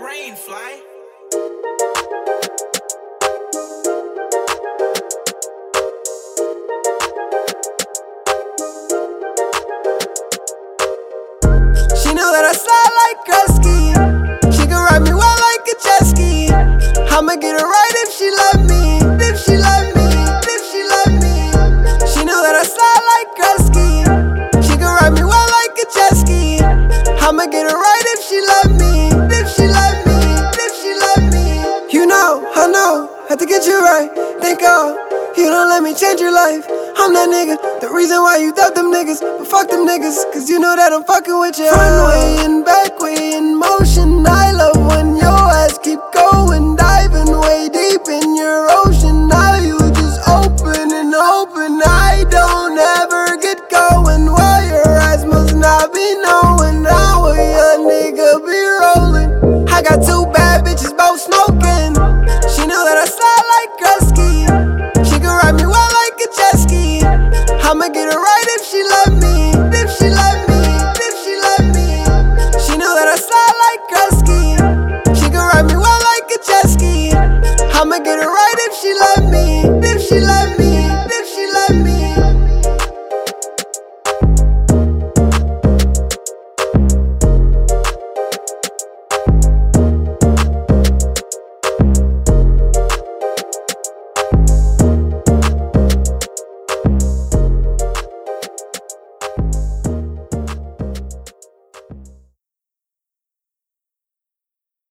brain, fly. She knew that I Thank God, you don't let me change your life. I'm that nigga, the reason why you doubt them niggas. But fuck them niggas, cause you know that I'm fucking with you. Front way and back way in motion. I love when your ass keep going, diving way deep in your ocean.